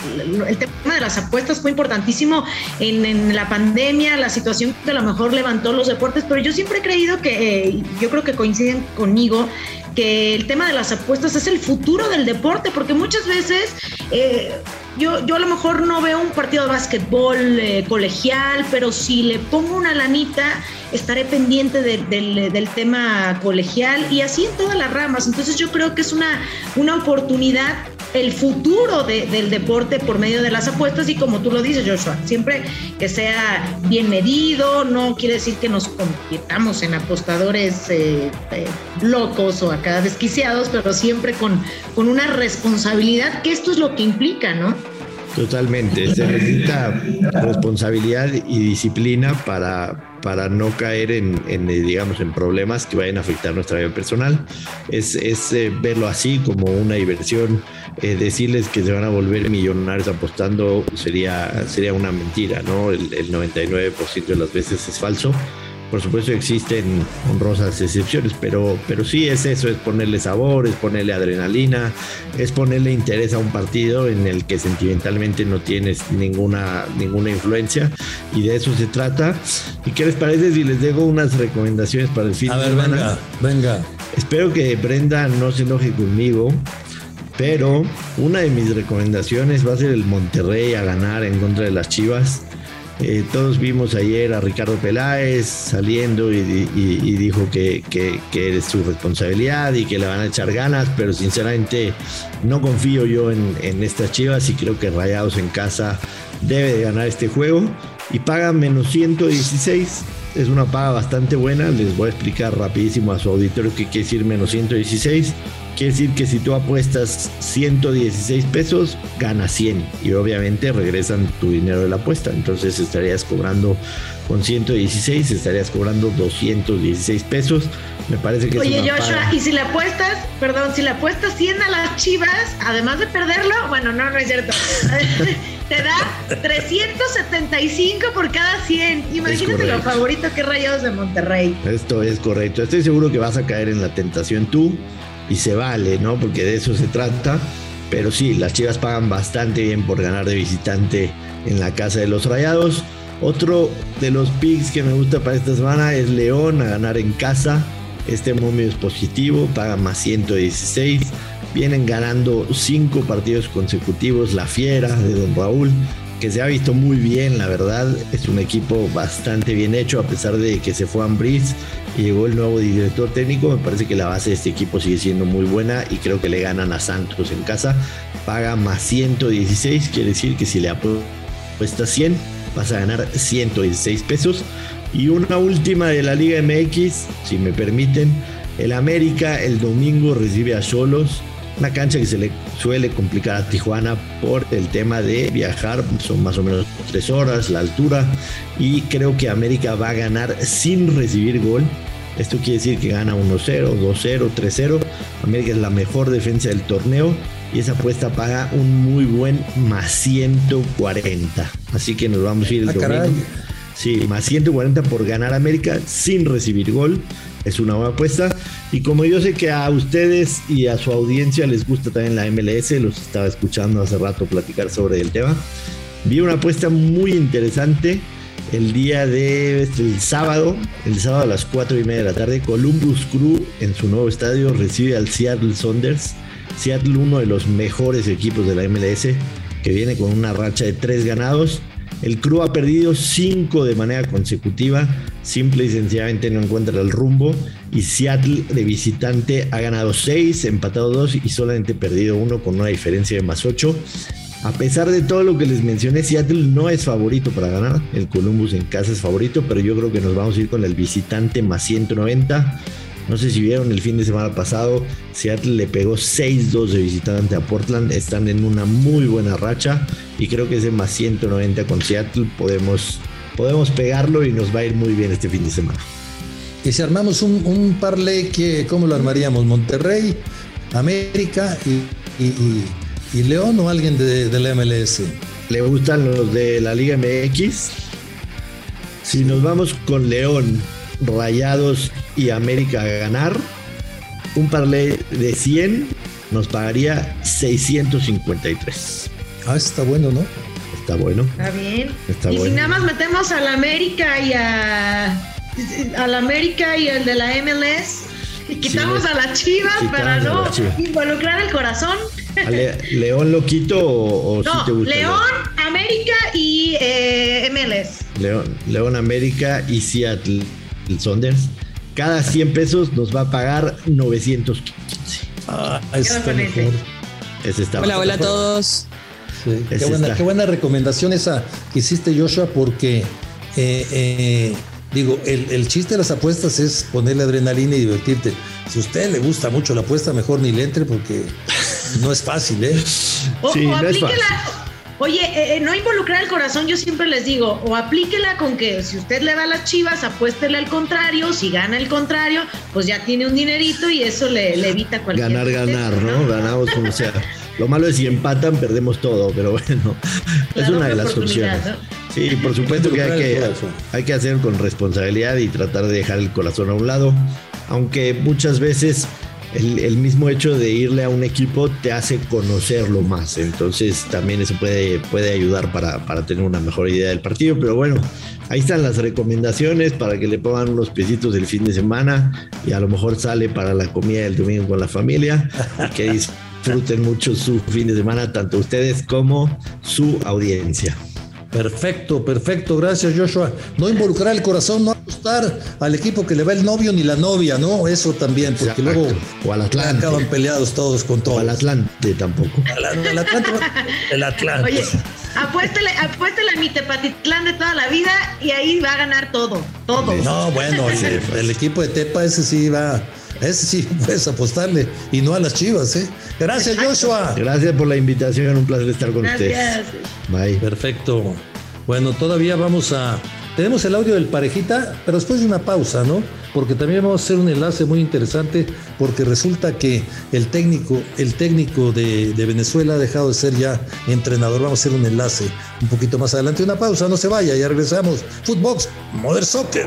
el tema de las apuestas fue importantísimo en, en, la pandemia, la situación que a lo mejor levantó los deportes, pero yo siempre he creído que, eh, yo creo que coinciden conmigo, que el tema de las apuestas es el futuro del deporte, porque muchas veces eh, yo, yo a lo mejor no veo un partido de básquetbol eh, colegial, pero si le pongo una lanita, estaré pendiente del, tema colegial y así en todas las ramas. Entonces yo creo que es una, una oportunidad el futuro del deporte por medio de las apuestas y como tú lo dices, Joshua, siempre que sea bien medido, no quiere decir que nos convirtamos en apostadores eh, eh, locos o acá desquiciados, pero siempre con, con una responsabilidad, que esto es lo que implica, ¿no? Totalmente, se necesita responsabilidad y disciplina para, para no caer en, eh, digamos, en problemas que vayan a afectar nuestra vida personal. Es, es eh, verlo así como una diversión. Eh, decirles que se van a volver millonarios apostando sería, sería una mentira, ¿no? El, el 99% de las veces es falso Por supuesto existen honrosas excepciones, pero, pero sí es eso, es ponerle sabor, es ponerle adrenalina, es ponerle interés a un partido en el que sentimentalmente no tienes ninguna, ninguna influencia y de eso se trata. ¿Y qué les parece si les dejo unas recomendaciones para el fin A de ver, semana? venga, venga. Espero que Brenda no se enoje conmigo, pero una de mis recomendaciones va a ser el Monterrey a ganar en contra de las Chivas. Eh, todos vimos ayer a Ricardo Peláez saliendo y, dijo que, que- es su responsabilidad y que le van a echar ganas, pero sinceramente no confío yo en, en estas Chivas y creo que Rayados en casa debe de ganar este juego y paga menos 116. Es una paga bastante buena. Les voy a explicar rapidísimo a su auditorio qué quiere decir menos 116. Quiere decir que si tú apuestas 116 pesos, ganas 100 y obviamente regresan tu dinero de la apuesta. Entonces estarías cobrando con 116, estarías cobrando 216 pesos. Me parece que Oye, es una Joshua, paga- y si le apuestas, perdón, si le apuestas 100 a las chivas, además de perderlo, bueno, no, no es cierto, te da 375 por cada 100. Imagínate lo favorito que Rayados de Monterrey. Esto es correcto. Estoy seguro que vas a caer en la tentación tú y se vale, ¿no? Porque de eso se trata. Pero sí, las Chivas pagan bastante bien por ganar de visitante en la casa de los Rayados. Otro de los picks que me gusta para esta semana es León a ganar en casa. Este momio es positivo, paga más 116. Vienen ganando cinco partidos consecutivos. La Fiera de Don Raúl, que se ha visto muy bien, la verdad. Es un equipo bastante bien hecho, a pesar de que se fue a Ambris y llegó el nuevo director técnico. Me parece que la base de este equipo sigue siendo muy buena y creo que le ganan a Santos en casa. Paga más 116, quiere decir que si le apuestas 100, vas a ganar 116 pesos. Y una última de la Liga MX, si me permiten. El América el domingo recibe a Cholos. Una cancha que se le suele complicar a Tijuana por el tema de viajar, son más o menos tres horas, la altura, y creo que América va a ganar sin recibir gol. Esto quiere decir que gana 1-0, 2-0, 3-0. América es la mejor defensa del torneo y esa apuesta paga un muy buen más 140. Así que nos vamos a ir el Ah, domingo. caray. Sí, más 140 por ganar América sin recibir gol. Es una buena apuesta. Y como yo sé que a ustedes y a su audiencia les gusta también la MLS, los estaba escuchando hace rato platicar sobre el tema. Vi una apuesta muy interesante el día de este, el sábado, el sábado a las 4 y media de la tarde. Columbus Crew en su nuevo estadio recibe al Seattle Saunders. Seattle, uno de los mejores equipos de la MLS, que viene con una racha de tres ganados. El Crew ha perdido cinco de manera consecutiva, simple y sencillamente no encuentra el rumbo. Y Seattle de visitante ha ganado seis, empatado dos y solamente perdido uno con una diferencia de más ocho. A pesar de todo lo que les mencioné, Seattle no es favorito para ganar. El Columbus en casa es favorito, pero yo creo que nos vamos a ir con el visitante más 190. No sé si vieron el fin de semana pasado, Seattle le pegó 6-2 de visitante a Portland. Están en una muy buena racha y creo que ese más 190 con Seattle podemos, podemos pegarlo y nos va a ir muy bien este fin de semana. Y si armamos un, un parlay, que, ¿cómo lo armaríamos? ¿Monterrey, América y, y- y- y León o alguien de, de la MLS? ¿Le gustan los de la Liga MX? Si nos vamos con León, Rayados y América a ganar, un parlay de 100 nos pagaría 653. Ah, está bueno, ¿no? Está bueno. Está bien. Está y bueno. si nada más metemos al América y a al América y el de la MLS y quitamos Sí, a las Chivas para no Chivas. involucrar el corazón. ¿A Le- ¿León lo quito o, o sí te gusta? León, América y eh, MLS. León, León América y Seattle Saunders. Cada 100 pesos nos va a pagar 915. Ah, está mejor. Ese está Hola, hola a todos. Sí, qué, buena, qué buena recomendación esa que hiciste, Joshua, porque eh, eh, digo, el, el chiste de las apuestas es ponerle adrenalina y divertirte. Si a usted le gusta mucho la apuesta, mejor ni le entre porque no es fácil, ¿eh? O, Sí, o no es fácil. Oye, eh, eh, no involucrar el corazón, yo siempre les digo, o aplíquela con que si usted le va a las chivas, apuéstele al contrario, si gana el contrario, pues ya tiene un dinerito y eso le, le evita cualquier Ganar, ganar, ¿no? Ganamos como sea. Lo malo es si empatan, perdemos todo, pero bueno, es La una de las opciones. ¿no? Sí, por supuesto que hay que, hay que hacer con responsabilidad y tratar de dejar el corazón a un lado, aunque muchas veces el, mismo hecho de irle a un equipo te hace conocerlo más. Entonces también eso puede, puede ayudar para, para, tener una mejor idea del partido. Pero bueno, ahí están las recomendaciones para que le pongan unos pesitos el fin de semana y a lo mejor sale para la comida del domingo con la familia. que disfruten mucho su fin de semana, tanto ustedes como su audiencia. Perfecto, perfecto, gracias Joshua. No involucrar el corazón, no apostar al equipo que le va el novio ni la novia, ¿no? Eso también, porque luego o al Atlante. acaban peleados todos con todo. al Atlante tampoco. el Atlante. el Atlante. Oye, apuéstele, apuéstele a mi Tepatitlán de toda la vida y ahí va a ganar todo, todo. No, bueno, el equipo de Tepa ese sí va ese sí puedes apostarle y no a las chivas, ¿eh? Gracias, Joshua. Gracias por la invitación, un placer estar con ustedes. Bye. Perfecto. Bueno, todavía vamos a. Tenemos el audio del parejita, pero después de una pausa, ¿no? Porque también vamos a hacer un enlace muy interesante, porque resulta que el técnico, el técnico de, Venezuela ha dejado de ser ya entrenador. Vamos a hacer un enlace un poquito más adelante. Una pausa, no se vaya, ya regresamos. Footbox, Modern Soccer.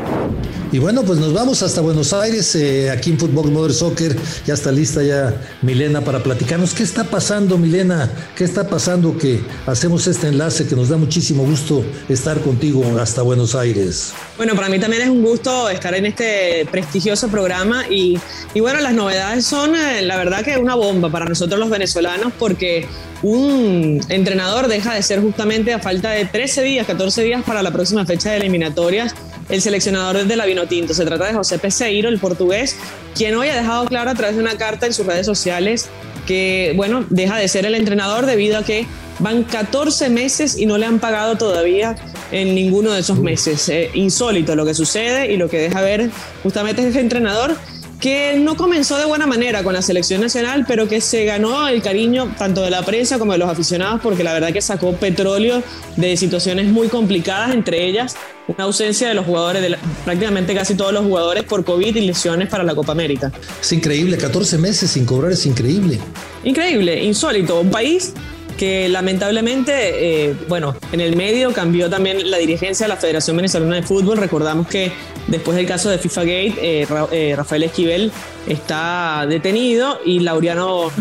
Y bueno, pues nos vamos hasta Buenos Aires, eh, aquí en Footbox Modern Soccer. Ya está lista ya Milena para platicarnos. ¿Qué está pasando, Milena? ¿Qué está pasando que hacemos este enlace que nos da muchísimo gusto estar contigo hasta Buenos Aires? Bueno, para mí también es un gusto estar en este prestigioso programa y, y, bueno, las novedades son eh, la verdad que una bomba para nosotros los venezolanos porque un entrenador deja de ser justamente a falta de 13 días, 14 días para la próxima fecha de eliminatorias el seleccionador de la Vinotinto. Se trata de José Peseiro, el portugués, quien hoy ha dejado claro a través de una carta en sus redes sociales que, bueno, deja de ser el entrenador debido a que van 14 meses y no le han pagado todavía en ninguno de esos meses. Eh, insólito lo que sucede y lo que deja ver justamente ese entrenador que no comenzó de buena manera con la selección nacional, pero que se ganó el cariño tanto de la prensa como de los aficionados, porque la verdad que sacó petróleo de situaciones muy complicadas, entre ellas una ausencia de los jugadores, de prácticamente casi todos los jugadores por COVID y lesiones para la Copa América. Es increíble, 14 meses sin cobrar es increíble. Increíble, insólito. Un país que lamentablemente, eh, bueno, en el medio cambió también la dirigencia de la Federación Venezolana de Fútbol. Recordamos que después del caso de FIFA Gate, eh, eh, Rafael Esquivel está detenido y Laureano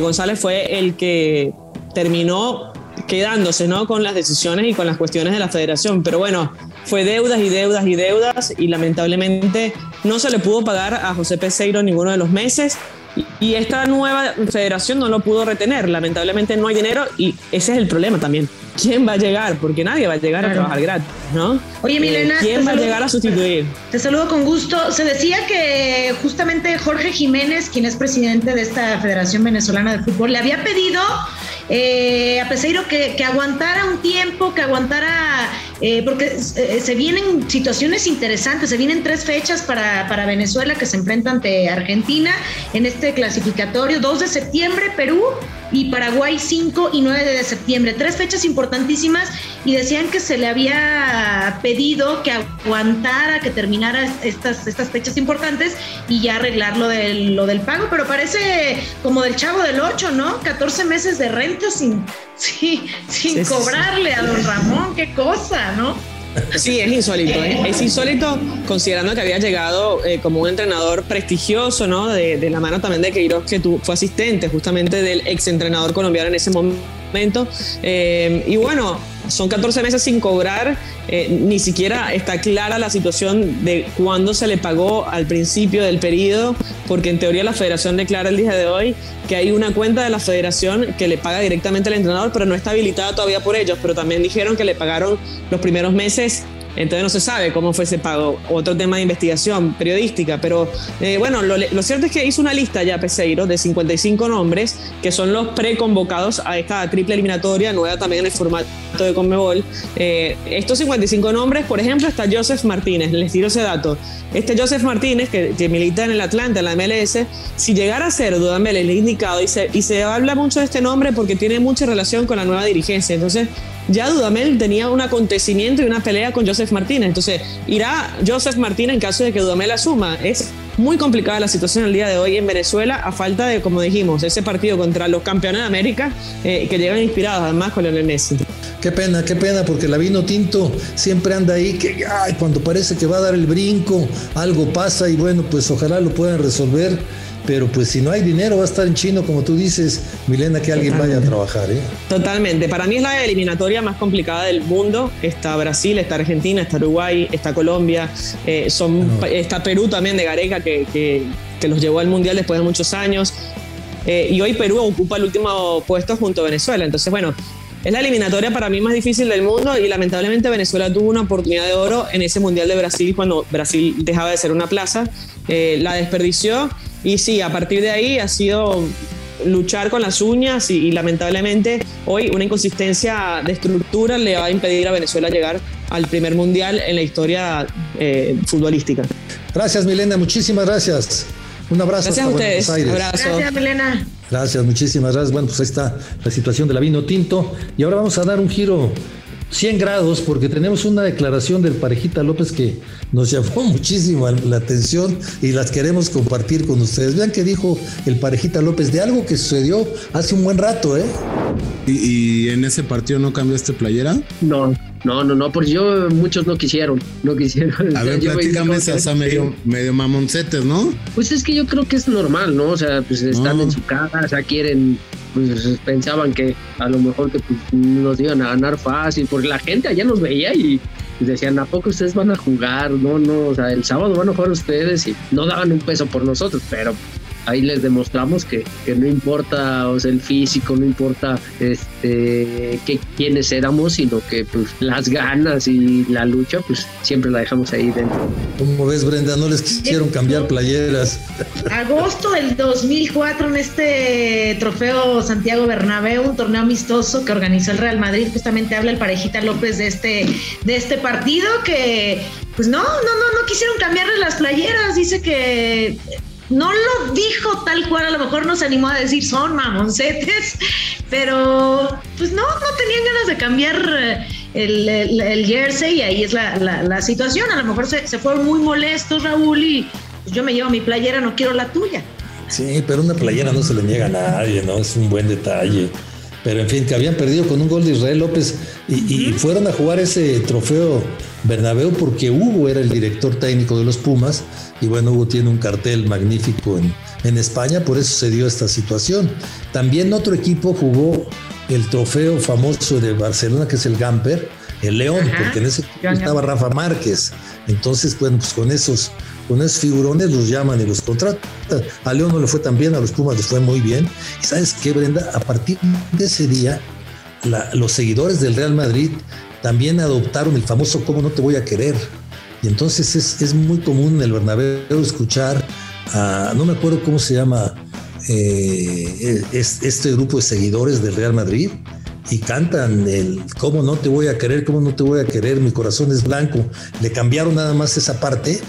González fue el que terminó quedándose ¿no? con las decisiones y con las cuestiones de la federación. Pero bueno, fue deudas y deudas y deudas y lamentablemente no se le pudo pagar a José Peseiro ninguno de los meses y esta nueva federación no lo pudo retener. Lamentablemente no hay dinero y ese es el problema también. ¿Quién va a llegar? Porque nadie va a llegar a trabajar gratis, ¿no? Oye, Milena. Eh, ¿Quién va a llegar a sustituir? Te saludo con gusto. Se decía que justamente Jorge Jiménez, quien es presidente de esta Federación Venezolana de Fútbol, le había pedido eh, a Peseiro que, que, aguantara un tiempo, que aguantara, eh, porque eh, se vienen situaciones interesantes, se vienen tres fechas para, para, Venezuela que se enfrenta ante Argentina en este clasificatorio, 2 de septiembre Perú y Paraguay 5 y 9 de septiembre, tres fechas importantísimas y decían que se le había pedido que aguantara, que terminara estas, estas fechas importantes y ya arreglar lo del, lo del pago, pero parece como del chavo del 8, ¿no? 14 meses de renta sin, sin cobrarle a don Ramón, qué cosa, ¿no? Sí, es insólito. ¿eh? Es insólito considerando que había llegado eh, como un entrenador prestigioso, ¿no? De, la mano también de Queiroz, que tú, fue asistente justamente del ex entrenador colombiano en ese momento. Eh, y bueno, son 14 meses sin cobrar, eh, ni siquiera está clara la situación de cuándo se le pagó al principio del periodo, porque en teoría la federación declara el día de hoy que hay una cuenta de la federación que le paga directamente al entrenador, pero no está habilitada todavía por ellos, pero también dijeron que le pagaron los primeros meses entonces no se sabe cómo fue ese pago. Otro tema de investigación periodística. Pero eh, bueno, lo, cierto es que hizo una lista ya Peseiro de 55 nombres que son los preconvocados a esta triple eliminatoria, nueva también en el formato de Conmebol. Eh, estos 55 nombres, por ejemplo, está Joseph Martínez. Les tiro ese dato. Este Joseph Martínez, que, milita en el Atlanta, en la MLS, si llegara a ser Dudamel el indicado, y se, y se habla mucho de este nombre porque tiene mucha relación con la nueva dirigencia. Entonces, ya Dudamel tenía un acontecimiento y una pelea con Joseph Martínez. Entonces, irá Joseph Martínez en caso de que Dudamel asuma. Es muy complicada la situación el día de hoy en Venezuela, a falta de, como dijimos, ese partido contra los campeones de América eh, que llegan inspirados además con Lionel Messi. Qué pena, qué pena, porque la vino tinto siempre anda ahí, que ay, cuando parece que va a dar el brinco, algo pasa y bueno, pues ojalá lo puedan resolver. Pero pues si no hay dinero va a estar en chino, como tú dices, Milena, que alguien vaya a trabajar. ¿eh? Totalmente. Para mí es la eliminatoria más complicada del mundo. Está Brasil, está Argentina, está Uruguay, está Colombia, eh, son, está Perú también de Gareca, que, que, que los llevó al Mundial después de muchos años. Eh, y hoy Perú ocupa el último puesto junto a Venezuela. Entonces, bueno, es la eliminatoria para mí más difícil del mundo y lamentablemente Venezuela tuvo una oportunidad de oro en ese Mundial de Brasil cuando Brasil dejaba de ser una plaza. Eh, la desperdició y sí, a partir de ahí ha sido luchar con las uñas y, y, lamentablemente hoy una inconsistencia de estructura le va a impedir a Venezuela llegar al primer mundial en la historia eh, futbolística. Gracias Milena, muchísimas gracias. Un abrazo. Gracias a ustedes. Abrazo. Gracias Milena. Gracias, muchísimas gracias. Bueno, pues ahí está la situación de la vino tinto. Y ahora vamos a dar un giro 100 grados porque tenemos una declaración del parejita López que nos llamó muchísimo la atención y las queremos compartir con ustedes. Vean que dijo el parejita López de algo que sucedió hace un buen rato, ¿eh? ¿Y, y en ese partido no cambiaste playera? No, no, no, no, porque yo muchos no quisieron, no quisieron. A ver, platícame esa medio, medio mamoncetes, ¿no? Pues es que yo creo que es normal, ¿no? O sea, pues están no. en su casa, o sea, quieren, pues pensaban que a lo mejor que pues, nos iban a ganar fácil, porque la gente allá nos veía y decían, ¿a poco ustedes van a jugar? No, no, o sea, el sábado van a jugar ustedes y no daban un peso por nosotros, pero ahí les demostramos que, que, no importa o sea, el físico, no importa este que quiénes éramos, sino que pues las ganas y la lucha, pues siempre la dejamos ahí dentro. ¿Cómo ves, Brenda? No les quisieron cambiar playeras. Agosto del 2004 en este trofeo Santiago Bernabéu, un torneo amistoso que organizó el Real Madrid, justamente habla el parejita López de este, de este partido que pues no, no, no, no quisieron cambiarle las playeras, dice que no lo dijo tal cual, a lo mejor nos animó a decir son mamoncetes, pero pues no, no tenían ganas de cambiar el, el, el jersey y ahí es la, la, la, situación. A lo mejor se, se fueron muy molestos, Raúl, y pues yo me llevo mi playera, no quiero la tuya. Sí, pero una playera no se le niega a nadie, ¿no? Es un buen detalle. Pero en fin, que habían perdido con un gol de Israel López y, y fueron a jugar ese trofeo Bernabéu porque Hugo era el director técnico de los Pumas y bueno, Hugo tiene un cartel magnífico en, en España, por eso se dio esta situación. También otro equipo jugó el trofeo famoso de Barcelona, que es el Gamper, el León, Ajá. porque en ese equipo estaba Rafa Márquez. Entonces, bueno, pues con esos, con esos figurones los llaman y los contratan. A León no le fue tan bien, a los Pumas les fue muy bien. Y sabes qué, Brenda, a partir de ese día, la, los seguidores del Real Madrid también adoptaron el famoso ¿Cómo no te voy a querer? Y entonces es, es muy común en el Bernabéu escuchar a, no me acuerdo cómo se llama eh, es, este grupo de seguidores del Real Madrid, y cantan el cómo no te voy a querer, cómo no te voy a querer, mi corazón es blanco. Le cambiaron nada más esa parte,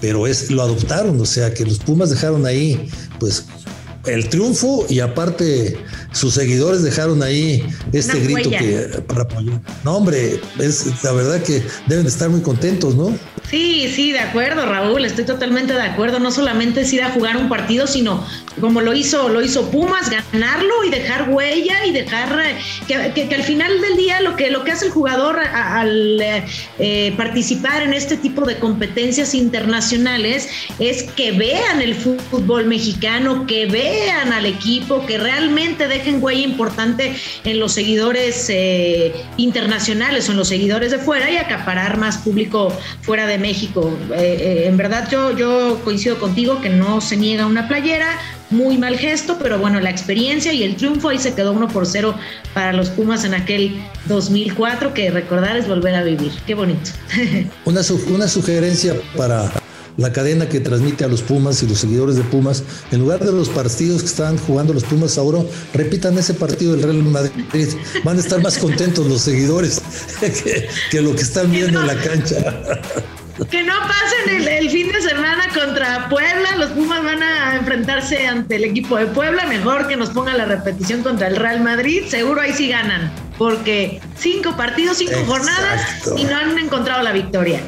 pero es lo adoptaron, o sea que los Pumas dejaron ahí pues el triunfo y aparte sus seguidores dejaron ahí este Una grito huella. que para apoyar. No, hombre, es la verdad que deben de estar muy contentos, ¿no? Sí, sí, de acuerdo, Raúl, estoy totalmente de acuerdo. No solamente es ir a jugar un partido, sino como lo hizo, lo hizo Pumas, ganarlo y dejar huella y dejar eh, que, al final del día lo que, lo que hace el jugador al eh, participar en este tipo de competencias internacionales es que vean el fútbol mexicano, que vean al equipo, que realmente dejen huella importante en los seguidores eh, internacionales o en los seguidores de fuera y acaparar más público fuera de México. Eh, en verdad yo, coincido contigo que no se niega una playera, muy mal gesto, pero bueno, la experiencia y el triunfo ahí se quedó uno por cero para los Pumas en aquel 2004, que recordar es volver a vivir. Qué bonito. Una, sugerencia para la cadena que transmite a los Pumas y los seguidores de Pumas, en lugar de los partidos que están jugando los Pumas ahora, repitan ese partido del Real Madrid. Van a estar más contentos los seguidores que lo que están viendo en la cancha. Que no pasen el, el, fin de semana contra Puebla. Los Pumas van a enfrentarse ante el equipo de Puebla. Mejor que nos pongan la repetición contra el Real Madrid. Seguro ahí sí ganan. Porque cinco partidos, cinco Exacto. jornadas y no han encontrado la victoria.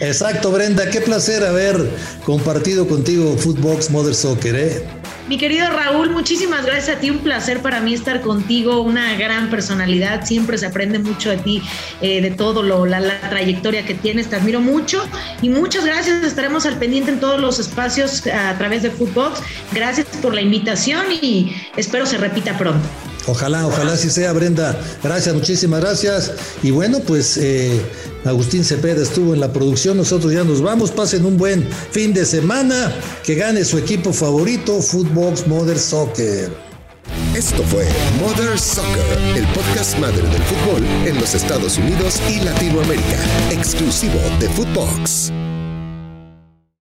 Exacto, Brenda. Qué placer haber compartido contigo Footbox Mother Soccer. ¿eh? Mi querido Raúl, muchísimas gracias a ti, un placer para mí estar contigo, una gran personalidad, siempre se aprende mucho de ti, eh, de todo lo, la, trayectoria que tienes, te admiro mucho y muchas gracias, estaremos al pendiente en todos los espacios a través de Footbox, gracias por la invitación y espero se repita pronto. Ojalá, ojalá así sea, Brenda. Gracias, muchísimas gracias. Y bueno, pues eh, Agustín Cepeda estuvo en la producción, nosotros ya nos vamos, pasen un buen fin de semana, que gane su equipo favorito, Footbox Mother Soccer. Esto fue Mother Soccer, el podcast madre del fútbol en los Estados Unidos y Latinoamérica, exclusivo de Footbox.